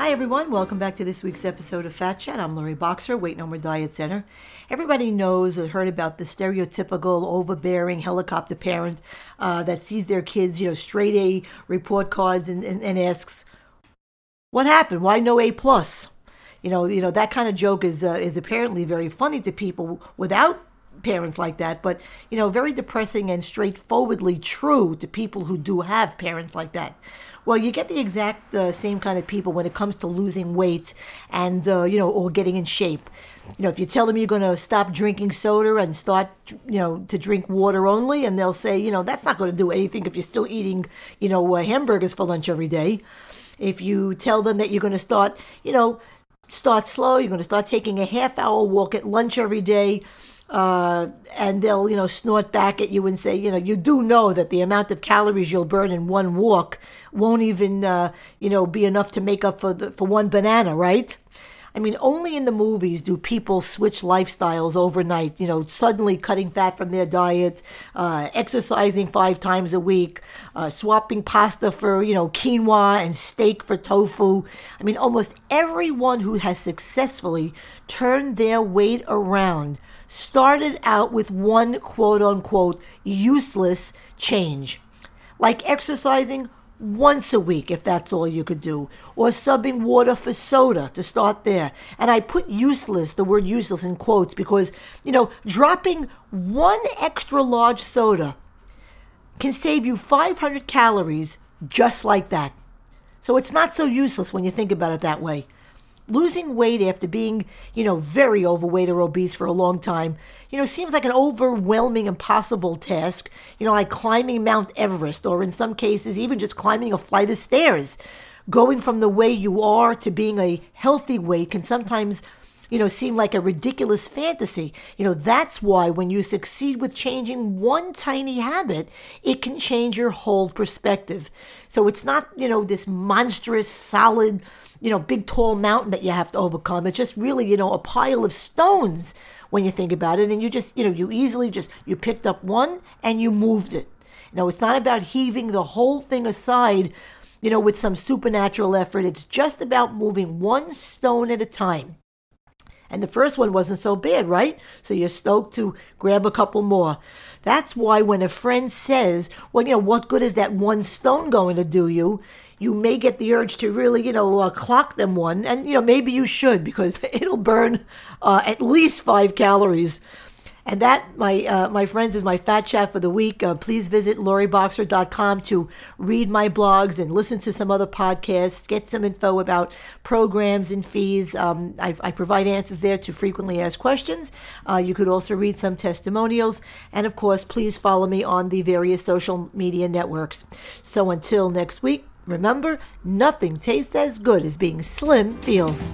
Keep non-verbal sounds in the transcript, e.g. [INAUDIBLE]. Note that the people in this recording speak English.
Hi, everyone. Welcome back to this week's episode of Fat Chat. I'm Lori Boxer, Weight No More Diet Center. Everybody knows or heard about the stereotypical overbearing helicopter parent uh, that sees their kids, you know, straight A report cards and, and, and asks, "What happened? Why no A plus?" You know, you know that kind of joke is uh, is apparently very funny to people without parents like that, but you know, very depressing and straightforwardly true to people who do have parents like that. Well, you get the exact uh, same kind of people when it comes to losing weight and uh, you know, or getting in shape. You know, if you tell them you're going to stop drinking soda and start, you know, to drink water only, and they'll say, you know, that's not going to do anything if you're still eating, you know, uh, hamburgers for lunch every day. If you tell them that you're going to start, you know, start slow, you're going to start taking a half hour walk at lunch every day uh, and they'll you know snort back at you and say you know you do know that the amount of calories you'll burn in one walk won't even uh, you know be enough to make up for the, for one banana right I mean, only in the movies do people switch lifestyles overnight, you know, suddenly cutting fat from their diet, uh, exercising five times a week, uh, swapping pasta for, you know, quinoa and steak for tofu. I mean, almost everyone who has successfully turned their weight around started out with one quote unquote useless change, like exercising once a week if that's all you could do, or subbing water for soda to start there. And I put useless, the word useless in quotes, because, you know, dropping one extra large soda can save you 500 calories just like that. So it's not so useless when you think about it that way losing weight after being, you know, very overweight or obese for a long time, you know, seems like an overwhelming, impossible task, you know, like climbing Mount Everest or in some cases, even just climbing a flight of stairs. Going from the way you are to being a healthy weight can sometimes you know, seem like a ridiculous fantasy. You know, that's why when you succeed with changing one tiny habit, it can change your whole perspective. So it's not, you know, this monstrous, solid, you know, big, tall mountain that you have to overcome. It's just really, you know, a pile of stones when you think about it. And you just, you know, you easily just, you picked up one and you moved it. Know, it's not about heaving the whole thing aside, you know, with some supernatural effort. It's just about moving one stone at a time. And the first one wasn't so bad, right? So you're stoked to grab a couple more. That's why when a friend says, well, you know, what good is that one stone going to do you? You may get the urge to really, you know, uh, clock them one. And, you know, maybe you should because [LAUGHS] it'll burn uh, at least five calories and that, my uh, my friends, is my fat chat for the week. Uh, please visit loriboxer.com to read my blogs and listen to some other podcasts, get some info about programs and fees. Um, I, I, provide answers there to frequently asked questions. Uh, you could also read some testimonials. And of course, please follow me on the various social media networks. So until next week, remember, nothing tastes as good as being slim feels.